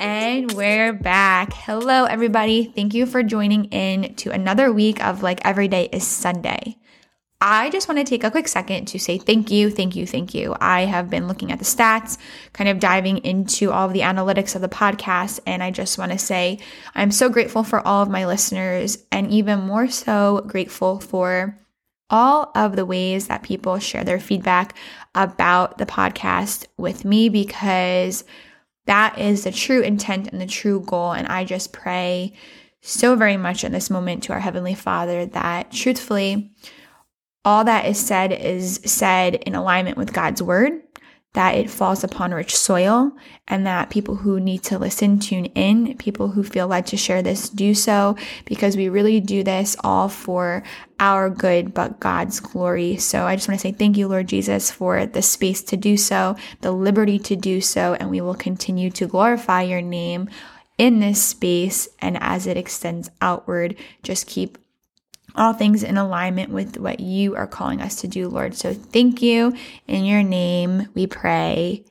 And we're back. Hello, everybody. Thank you for joining in to another week of like every day is Sunday. I just want to take a quick second to say thank you, thank you, thank you. I have been looking at the stats, kind of diving into all of the analytics of the podcast, and I just want to say I'm so grateful for all of my listeners, and even more so grateful for all of the ways that people share their feedback about the podcast with me because that is the true intent and the true goal. And I just pray so very much in this moment to our Heavenly Father that truthfully, all that is said is said in alignment with God's word, that it falls upon rich soil, and that people who need to listen tune in, people who feel led to share this do so, because we really do this all for our good, but God's glory. So I just want to say thank you, Lord Jesus, for the space to do so, the liberty to do so, and we will continue to glorify your name in this space and as it extends outward. Just keep all things in alignment with what you are calling us to do, Lord. So thank you. In your name, we pray.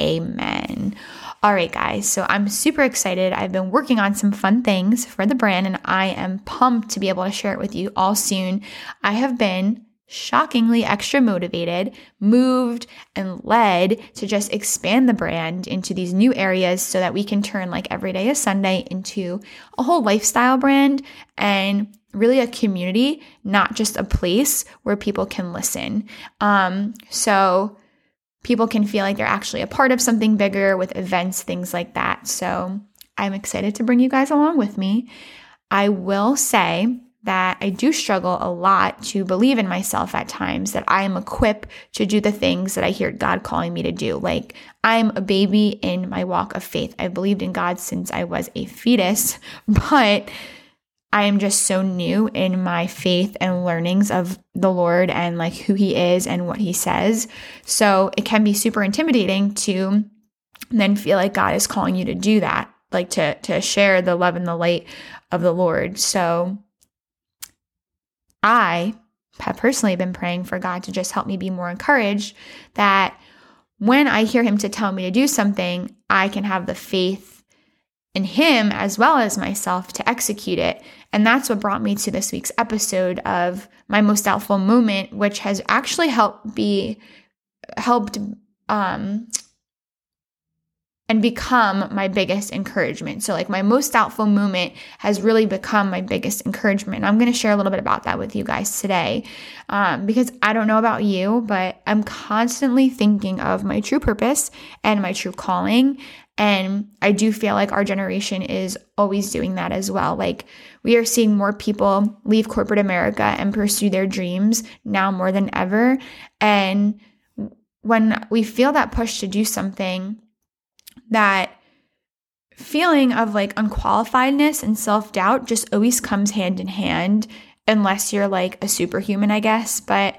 Amen. All right, guys. So I'm super excited. I've been working on some fun things for the brand, and I am pumped to be able to share it with you all soon. I have been shockingly extra motivated, moved, and led to just expand the brand into these new areas so that we can turn like every day is Sunday into a whole lifestyle brand and really a community, not just a place where people can listen. Um, so people can feel like they're actually a part of something bigger with events, things like that. So I'm excited to bring you guys along with me. I will say that I do struggle a lot to believe in myself at times that I am equipped to do the things that I hear God calling me to do. Like I'm a baby in my walk of faith. I've believed in God since I was a fetus, but I am just so new in my faith and learnings of the Lord and like who He is and what He says. So it can be super intimidating to then feel like God is calling you to do that, like to to share the love and the light of the Lord. So I have personally been praying for God to just help me be more encouraged that when I hear Him to tell me to do something, I can have the faith in Him as well as myself to execute it. And that's what brought me to this week's episode of my most doubtful moment, which has actually helped be helped um and become my biggest encouragement. So, like, my most doubtful moment has really become my biggest encouragement. I'm going to share a little bit about that with you guys today um, because I don't know about you, but I'm constantly thinking of my true purpose and my true calling and I do feel like our generation is always doing that as well. Like we are seeing more people leave corporate America and pursue their dreams now more than ever. And when we feel that push to do something, that feeling of like unqualifiedness and self doubt just always comes hand in hand, unless you're like a superhuman, I guess. But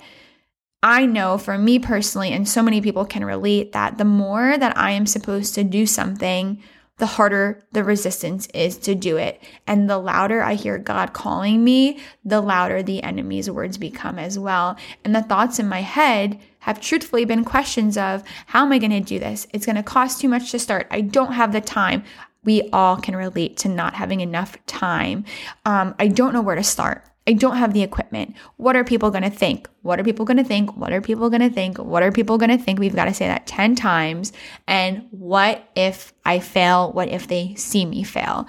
I know for me personally, and so many people can relate, that the more that I am supposed to do something, the harder the resistance is to do it. And the louder I hear God calling me, the louder the enemy's words become as well. And the thoughts in my head have truthfully been questions of how am I going to do this? It's going to cost too much to start. I don't have the time. We all can relate to not having enough time. Um, I don't know where to start. I don't have the equipment. What are people going to think? What are people going to think? What are people going to think? What are people going to think? We've got to say that 10 times. And what if I fail? What if they see me fail?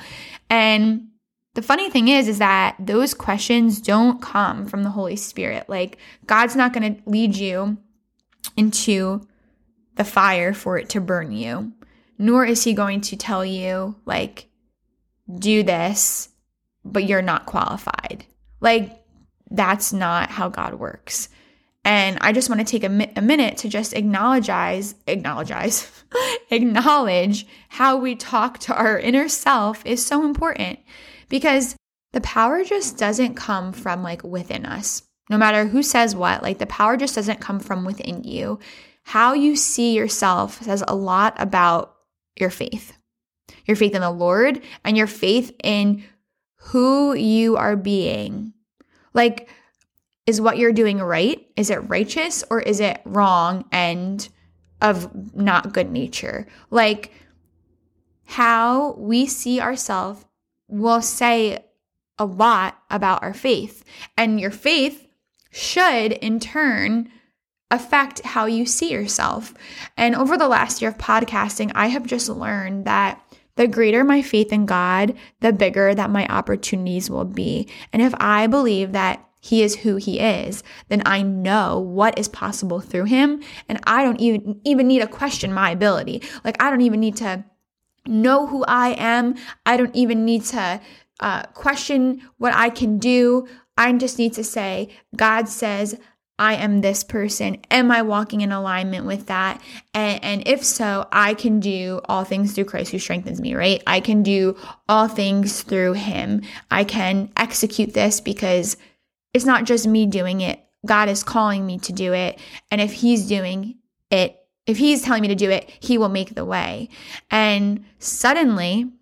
And the funny thing is is that those questions don't come from the Holy Spirit. Like God's not going to lead you into the fire for it to burn you. Nor is he going to tell you like do this, but you're not qualified like, that's not how God works. And I just want to take a, mi- a minute to just acknowledge, acknowledge, acknowledge how we talk to our inner self is so important because the power just doesn't come from like within us. No matter who says what, like the power just doesn't come from within you. How you see yourself says a lot about your faith, your faith in the Lord, and your faith in who you are being. Like, is what you're doing right? Is it righteous or is it wrong and of not good nature? Like, how we see ourselves will say a lot about our faith. And your faith should, in turn, affect how you see yourself. And over the last year of podcasting, I have just learned that the greater my faith in God, the bigger that my opportunities will be. And if I believe that he is who he is, then I know what is possible through him. And I don't even, even need to question my ability. Like, I don't even need to know who I am. I don't even need to uh, question what I can do. I just need to say, God says, I am this person. Am I walking in alignment with that? And, and, if so, I can do all things through Christ who strengthens me, right? I can do all things through Him. I can execute this because it's not just me doing it. God is calling me to do it. And if He's doing it, if He's telling me to do it, He will make the way. And suddenly,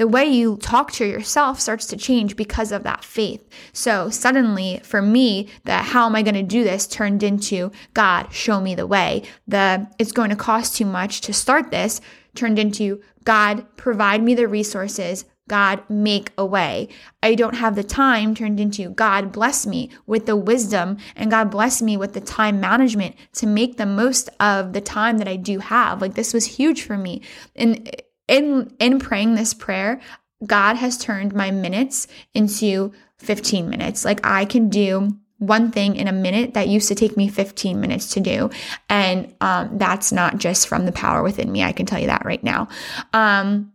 the way you talk to yourself starts to change because of that faith. So suddenly for me, the how am I going to do this turned into God, show me the way. The it's going to cost too much to start this turned into God, provide me the resources. God, make a way. I don't have the time turned into God, bless me with the wisdom and God bless me with the time management to make the most of the time that I do have. Like this was huge for me. And in in praying this prayer, God has turned my minutes into 15 minutes. Like I can do one thing in a minute that used to take me 15 minutes to do. And um, that's not just from the power within me. I can tell you that right now. Um,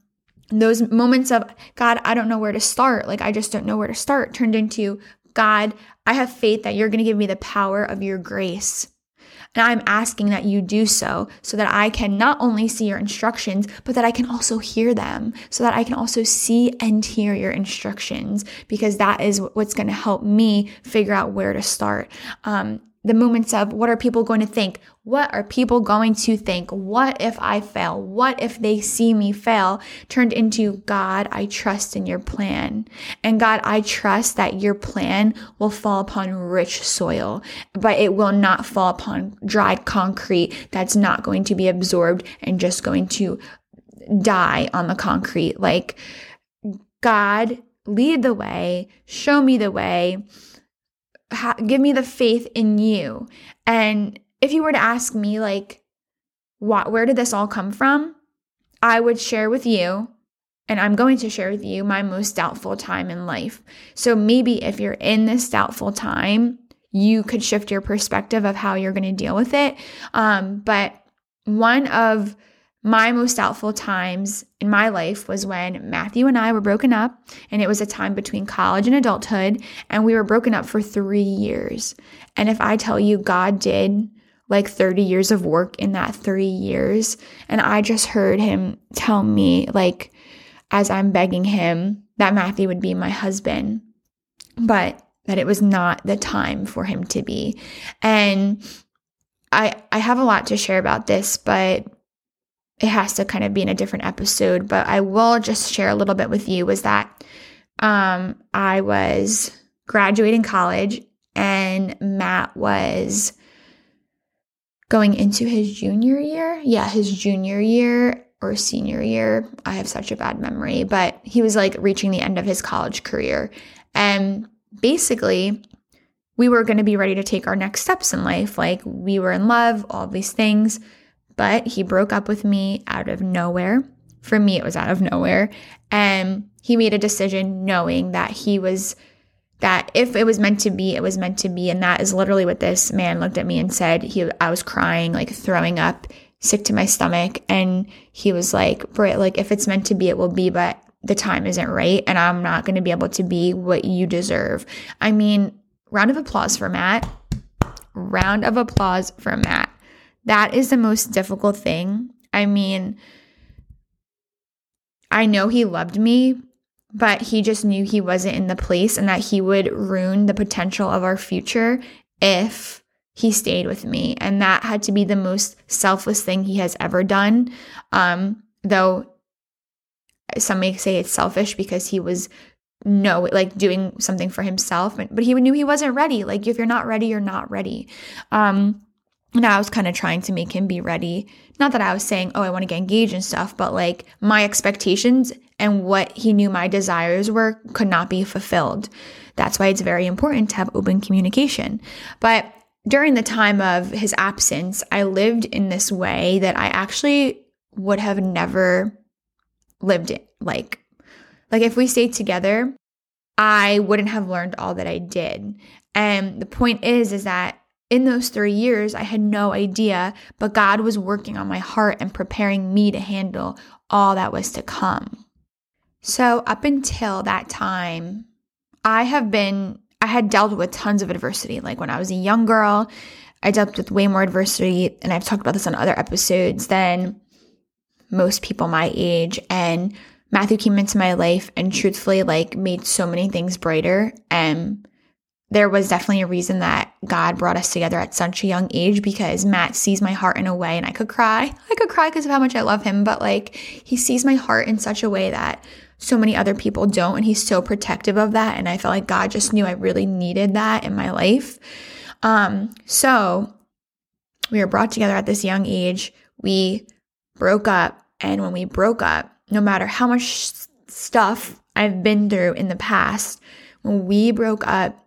those moments of, God, I don't know where to start. Like, I just don't know where to start turned into, God, I have faith that you're going to give me the power of your grace and I'm asking that you do so so that I can not only see your instructions, but that I can also hear them, so that I can also see and hear your instructions, because that is what's going to help me figure out where to start. Um, the moments of what are people going to think? What are people going to think? What if I fail? What if they see me fail? Turned into God, I trust in your plan. And God, I trust that your plan will fall upon rich soil, but it will not fall upon dry concrete that's not going to be absorbed and just going to die on the concrete. Like, God, lead the way, show me the way ha- give me the faith in you. And if you were to ask me, like, what, where did this all come from? I would share with you, and I'm going to share with you my most doubtful time in life. So maybe if you're in this doubtful time, you could shift your perspective of how you're going to deal with it. Um, but one of my most doubtful times in my life was when Matthew and I were broken up, and it was a time between college and adulthood, and we were broken up for three years. And if I tell you, God did like 30 years of work in that three years, and I just heard him tell me, like, as I'm begging him, that Matthew would be my husband, but that it was not the time for him to be. And I, I have a lot to share about this, but it has to kind of be in a different episode, but I will just share a little bit with you was that um, I was graduating college and Matt was going into his junior year. Yeah, his junior year or senior year. I have such a bad memory, but he was like reaching the end of his college career. And basically, we were going to be ready to take our next steps in life. Like we were in love, all these things. But he broke up with me out of nowhere. For me, it was out of nowhere. And he made a decision knowing that he was, that if it was meant to be, it was meant to be. And that is literally what this man looked at me and said. He, I was crying, like throwing up, sick to my stomach. And he was like, Britt, like if it's meant to be, it will be. But the time isn't right. And I'm not going to be able to be what you deserve. I mean, round of applause for Matt. Round of applause for Matt. That is the most difficult thing. I mean, I know he loved me, but he just knew he wasn't in the place and that he would ruin the potential of our future if he stayed with me. And that had to be the most selfless thing he has ever done. Um, though some may say it's selfish because he was no like doing something for himself but he knew he wasn't ready like if you're not ready you're not ready um and I was kind of trying to make him be ready. Not that I was saying, oh, I want to get engaged and stuff, but like my expectations and what he knew my desires were could not be fulfilled. That's why it's very important to have open communication. But during the time of his absence, I lived in this way that I actually would have never lived it. Like, like if we stayed together, I wouldn't have learned all that I did. And the point is, is that in those three years, I had no idea, but God was working on my heart and preparing me to handle all that was to come. So, up until that time, I have been, I had dealt with tons of adversity. Like when I was a young girl, I dealt with way more adversity, and I've talked about this on other episodes than most people my age. And Matthew came into my life and truthfully, like, made so many things brighter. And there was definitely a reason that God brought us together at such a young age because Matt sees my heart in a way and I could cry. I could cry because of how much I love him, but like he sees my heart in such a way that so many other people don't. And he's so protective of that. And I felt like God just knew I really needed that in my life. Um, so we were brought together at this young age. We broke up. And when we broke up, no matter how much stuff I've been through in the past, when we broke up,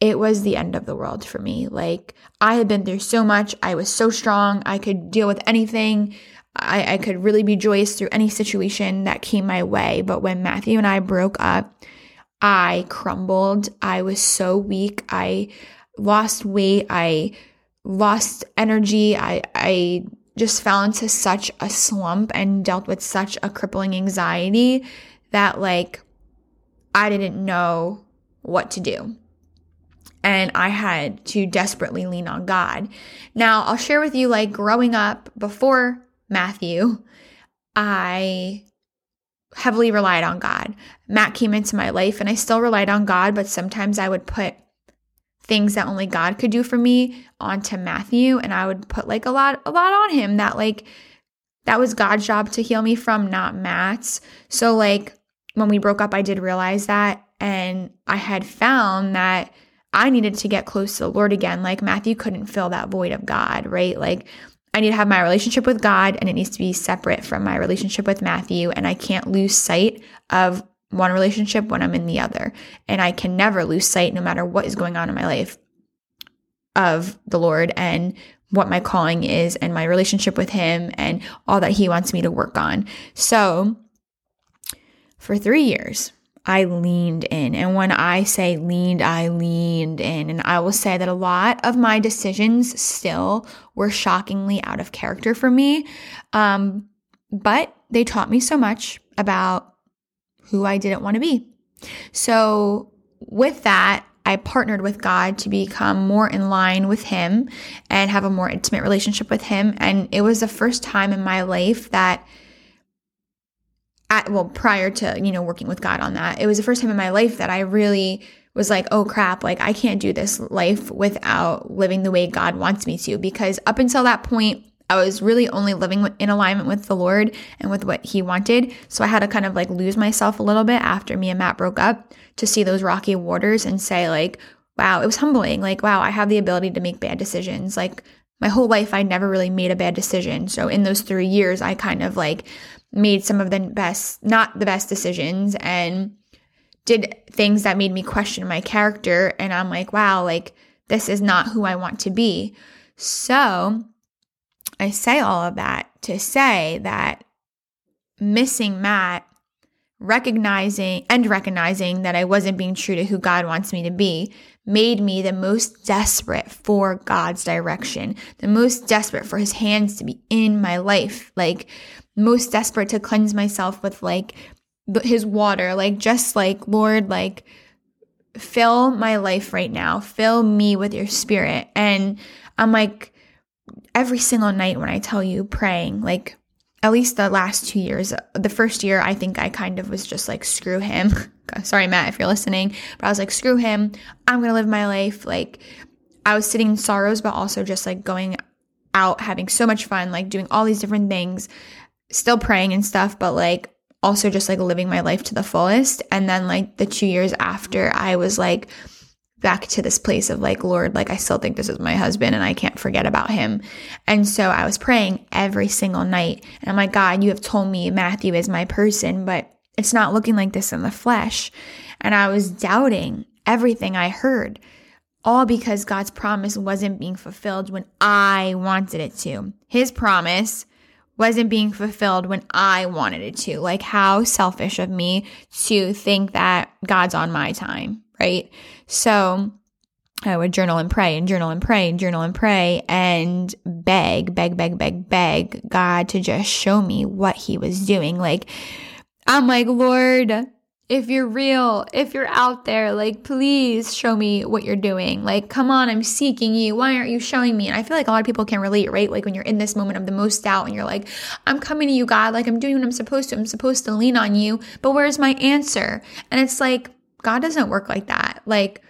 it was the end of the world for me. Like, I had been through so much. I was so strong. I could deal with anything. I, I could really be joyous through any situation that came my way. But when Matthew and I broke up, I crumbled. I was so weak. I lost weight. I lost energy. I, I just fell into such a slump and dealt with such a crippling anxiety that, like, I didn't know what to do and I had to desperately lean on God. Now, I'll share with you like growing up before Matthew, I heavily relied on God. Matt came into my life and I still relied on God, but sometimes I would put things that only God could do for me onto Matthew and I would put like a lot a lot on him that like that was God's job to heal me from, not Matt's. So like when we broke up, I did realize that and I had found that I needed to get close to the Lord again. Like Matthew couldn't fill that void of God, right? Like I need to have my relationship with God and it needs to be separate from my relationship with Matthew. And I can't lose sight of one relationship when I'm in the other. And I can never lose sight, no matter what is going on in my life, of the Lord and what my calling is and my relationship with Him and all that He wants me to work on. So, for three years, I leaned in. And when I say leaned, I leaned in. And I will say that a lot of my decisions still were shockingly out of character for me. Um, but they taught me so much about who I didn't want to be. So, with that, I partnered with God to become more in line with Him and have a more intimate relationship with Him. And it was the first time in my life that at, well, prior to, you know, working with God on that, it was the first time in my life that I really was like, oh crap, like I can't do this life without living the way God wants me to. Because up until that point, I was really only living in alignment with the Lord and with what He wanted. So I had to kind of like lose myself a little bit after me and Matt broke up to see those rocky waters and say, like, wow, it was humbling. Like, wow, I have the ability to make bad decisions. Like, my whole life, I never really made a bad decision. So in those three years, I kind of like made some of the best, not the best decisions and did things that made me question my character. And I'm like, wow, like this is not who I want to be. So I say all of that to say that missing Matt, recognizing and recognizing that I wasn't being true to who God wants me to be, made me the most desperate for God's direction, the most desperate for his hands to be in my life. Like, most desperate to cleanse myself with like his water, like just like, Lord, like fill my life right now, fill me with your spirit. And I'm like, every single night when I tell you praying, like at least the last two years, the first year, I think I kind of was just like, screw him. Sorry, Matt, if you're listening, but I was like, screw him. I'm going to live my life. Like, I was sitting in sorrows, but also just like going out, having so much fun, like doing all these different things still praying and stuff, but like also just like living my life to the fullest. And then like the two years after, I was like back to this place of like, Lord, like I still think this is my husband and I can't forget about him. And so I was praying every single night. And I'm like, God, you have told me Matthew is my person, but it's not looking like this in the flesh. And I was doubting everything I heard, all because God's promise wasn't being fulfilled when I wanted it to. His promise wasn't being fulfilled when I wanted it to. Like, how selfish of me to think that God's on my time, right? So I would journal and pray and journal and pray and journal and pray and beg, beg, beg, beg, beg God to just show me what He was doing. Like, I'm like, Lord, if you're real, if you're out there, like, please show me what you're doing. Like, come on, I'm seeking you. Why aren't you showing me? And I feel like a lot of people can relate, right? Like, when you're in this moment of the most doubt and you're like, I'm coming to you, God, like, I'm doing what I'm supposed to. I'm supposed to lean on you, but where's my answer? And it's like, God doesn't work like that. Like,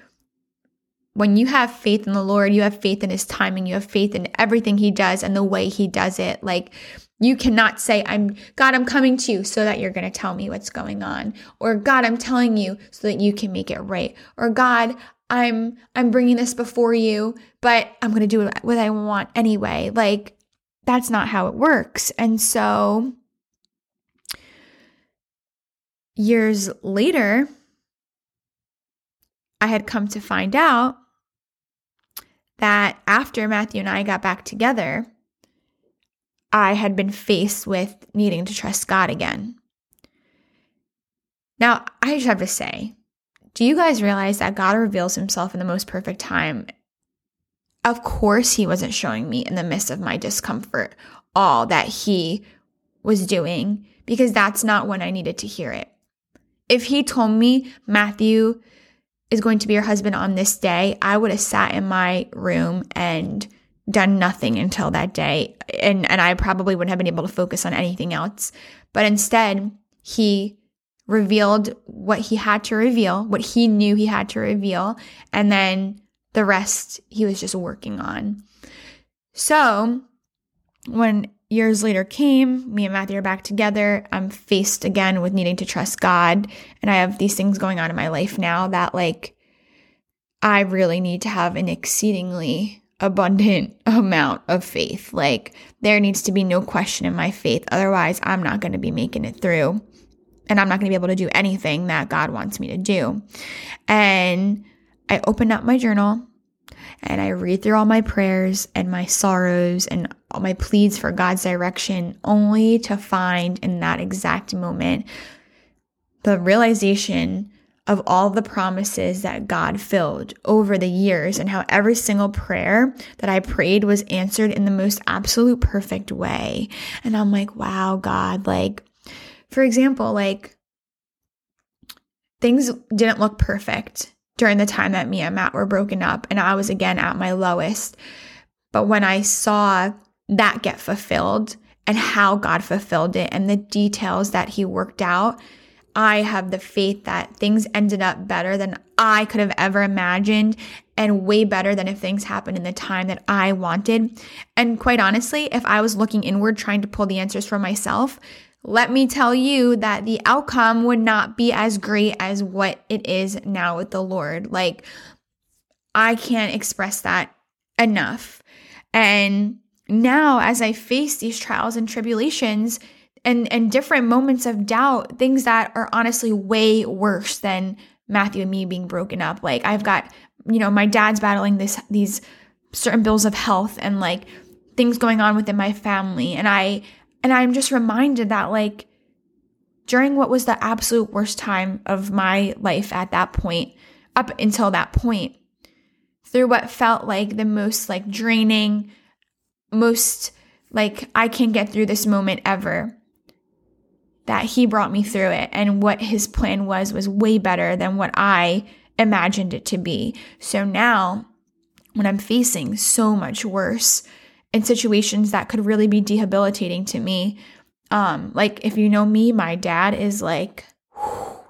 when you have faith in the Lord, you have faith in his timing, you have faith in everything he does and the way he does it. Like, you cannot say, I'm God, I'm coming to you so that you're going to tell me what's going on. Or God, I'm telling you so that you can make it right. Or God, I'm I'm bringing this before you, but I'm going to do what I want anyway. Like that's not how it works. And so years later, I had come to find out that after Matthew and I got back together, I had been faced with needing to trust God again. Now, I just have to say, do you guys realize that God reveals himself in the most perfect time? Of course, he wasn't showing me in the midst of my discomfort all that he was doing because that's not when I needed to hear it. If he told me, Matthew is going to be your husband on this day, I would have sat in my room and done nothing until that day. And, and I probably wouldn't have been able to focus on anything else. But instead, he revealed what he had to reveal, what he knew he had to reveal, and then the rest he was just working on. So when years later came, me and Matthew are back together. I'm faced again with needing to trust God. And I have these things going on in my life now that, like, I really need to have an exceedingly abundant amount of faith. Like, there needs to be no question in my faith. Otherwise, I'm not going to be making it through. And I'm not going to be able to do anything that God wants me to do. And I opened up my journal and I read through all my prayers and my sorrows and all my pleads for God's direction, only to find in that exact moment the realization of all the promises that God filled over the years and how every single prayer that I prayed was answered in the most absolute perfect way. And I'm like, wow, God, like, for example, like, things didn't look perfect during the time that me and Matt were broken up, and I was again at my lowest. But when I saw that get fulfilled and how God fulfilled it and the details that He worked out, I have the faith that things ended up better than I could have ever imagined and way better than if things happened in the time that I wanted. And quite honestly, if I was looking inward trying to pull the answers for myself, let me tell you that the outcome would not be as great as what it is now with the Lord. Like, I can't express that enough. And now, as I face these trials and tribulations and, and different moments of doubt, things that are honestly way worse than Matthew and me being broken up. Like, I've got, you know, my dad's battling this, these certain bills of health and like things going on within my family. And I, and I'm just reminded that, like, during what was the absolute worst time of my life at that point, up until that point, through what felt like the most like draining, most like I can get through this moment ever, that he brought me through it. And what his plan was was way better than what I imagined it to be. So now, when I'm facing so much worse, in situations that could really be debilitating to me. Um, like if you know me, my dad is like, whew,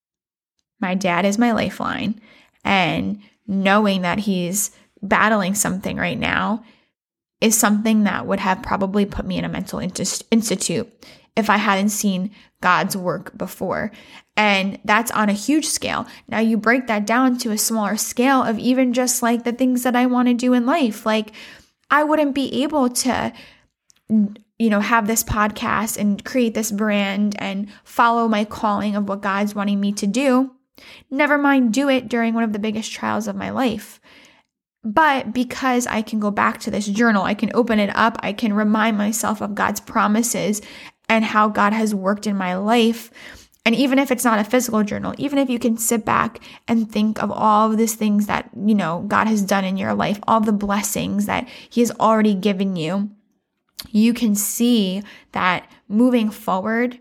my dad is my lifeline. And knowing that he's battling something right now is something that would have probably put me in a mental institute if I hadn't seen God's work before. And that's on a huge scale. Now you break that down to a smaller scale of even just like the things that I want to do in life. Like I wouldn't be able to you know, have this podcast and create this brand and follow my calling of what God's wanting me to do. Never mind do it during one of the biggest trials of my life. But because I can go back to this journal, I can open it up, I can remind myself of God's promises and how God has worked in my life. And even if it's not a physical journal, even if you can sit back and think of all of these things that, you know, God has done in your life, all the blessings that He has already given you, you can see that moving forward,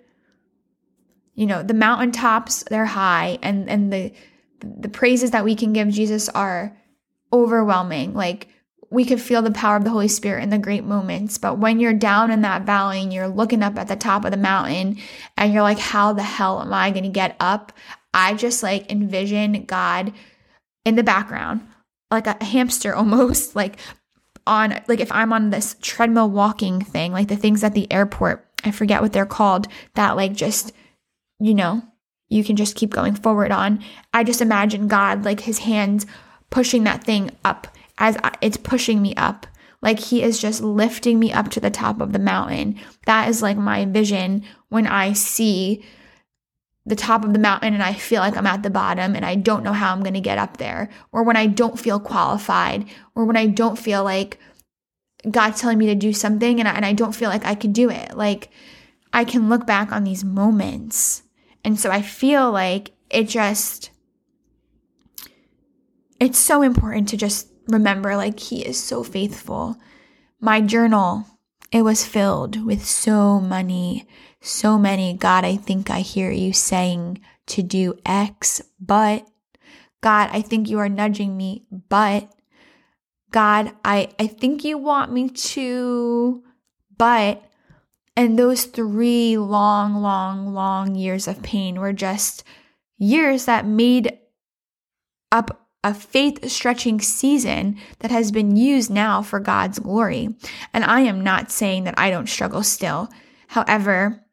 you know, the mountaintops, they're high and, and the, the praises that we can give Jesus are overwhelming. Like we could feel the power of the Holy Spirit in the great moments. But when you're down in that valley and you're looking up at the top of the mountain and you're like, how the hell am I going to get up? I just like envision God in the background, like a hamster almost, like on, like if I'm on this treadmill walking thing, like the things at the airport, I forget what they're called, that like just, you know, you can just keep going forward on. I just imagine God, like his hands pushing that thing up as it's pushing me up. Like he is just lifting me up to the top of the mountain. That is like my vision when I see the top of the mountain and I feel like I'm at the bottom and I don't know how I'm going to get up there, or when I don't feel qualified, or when I don't feel like God's telling me to do something and I, and I don't feel like I can do it. Like I can look back on these moments. And so I feel like it just, it's so important to just remember like he is so faithful. My journal, it was filled with so many, so many. God, I think I hear you saying to do X, but God, I think you are nudging me, but God, I, I think you want me to, but, and those three long, long, long years of pain were just years that made up a faith stretching season that has been used now for God's glory. And I am not saying that I don't struggle still. However,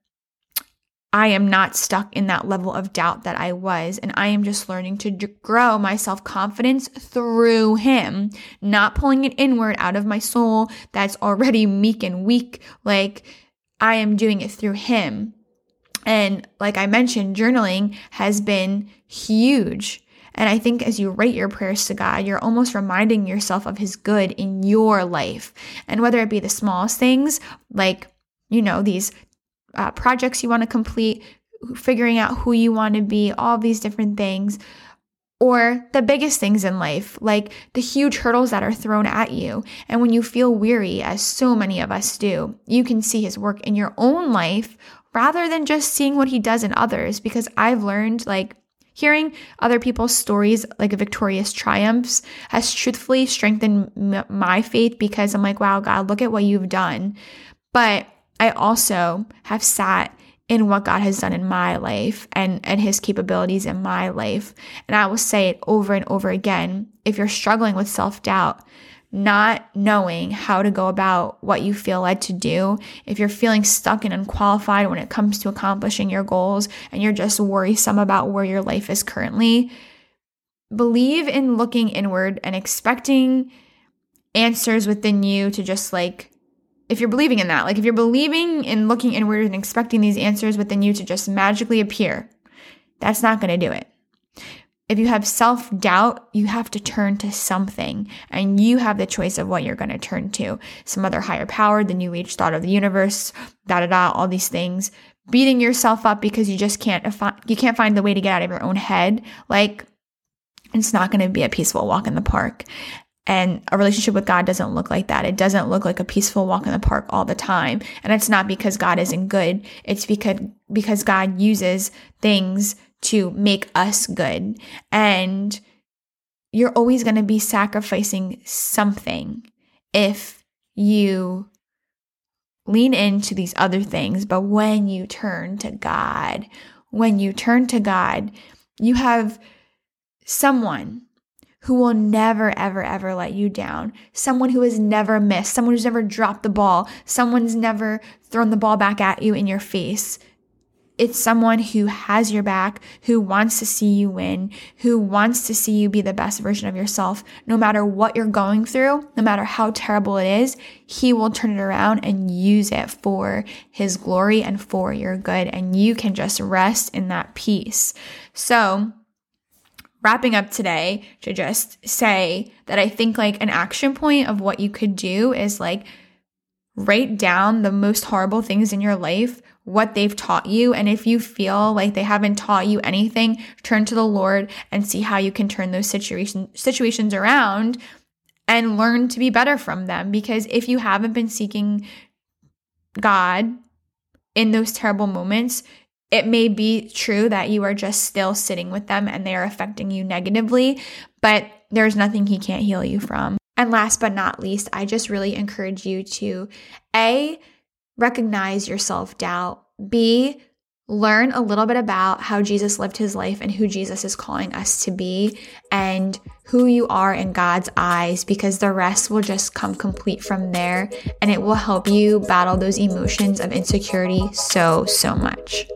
I am not stuck in that level of doubt that I was. And I am just learning to grow my self confidence through Him, not pulling it inward out of my soul that's already meek and weak. Like I am doing it through Him. And like I mentioned, journaling has been huge and I think as you write your prayers to God, you're almost reminding yourself of His good in your life. And whether it be the smallest things, like, you know, these uh, projects you want to complete, figuring out who you want to be, all these different things, or the biggest things in life, like the huge hurdles that are thrown at you. And when you feel weary, as so many of us do, you can see His work in your own life rather than just seeing what He does in others. Because I've learned, like, Hearing other people's stories, like victorious triumphs, has truthfully strengthened m- my faith because I'm like, wow, God, look at what you've done. But I also have sat in what God has done in my life and, and his capabilities in my life. And I will say it over and over again. If you're struggling with self doubt, not knowing how to go about what you feel led to do, if you're feeling stuck and unqualified when it comes to accomplishing your goals and you're just worrisome about where your life is currently, believe in looking inward and expecting answers within you to just like if you're believing in that, like if you're believing in looking inward and expecting these answers within you to just magically appear, that's not going to do it. If you have self doubt, you have to turn to something and you have the choice of what you're going to turn to. Some other higher power, the new age thought of the universe, da da da, all these things. Beating yourself up because you just can't, you can't find the way to get out of your own head. Like, it's not going to be a peaceful walk in the park. And a relationship with God doesn't look like that. It doesn't look like a peaceful walk in the park all the time. And it's not because God isn't good. It's because, because God uses things to make us good. And you're always going to be sacrificing something if you lean into these other things. But when you turn to God, when you turn to God, you have someone who will never, ever, ever let you down. Someone who has never missed, someone who's never dropped the ball, someone's never thrown the ball back at you in your face. It's someone who has your back, who wants to see you win, who wants to see you be the best version of yourself. No matter what you're going through, no matter how terrible it is, he will turn it around and use it for his glory and for your good. And you can just rest in that peace. So, wrapping up today to just say that I think like an action point of what you could do is like write down the most horrible things in your life what they've taught you. And if you feel like they haven't taught you anything, turn to the Lord and see how you can turn those situation, situations around and learn to be better from them. Because if you haven't been seeking God in those terrible moments, it may be true that you are just still sitting with them and they are affecting you negatively, but there's nothing He can't heal you from. And last but not least, I just really encourage you to A, recognize your self doubt. B, learn a little bit about how Jesus lived his life and who Jesus is calling us to be and who you are in God's eyes because the rest will just come complete from there and it will help you battle those emotions of insecurity so, so much.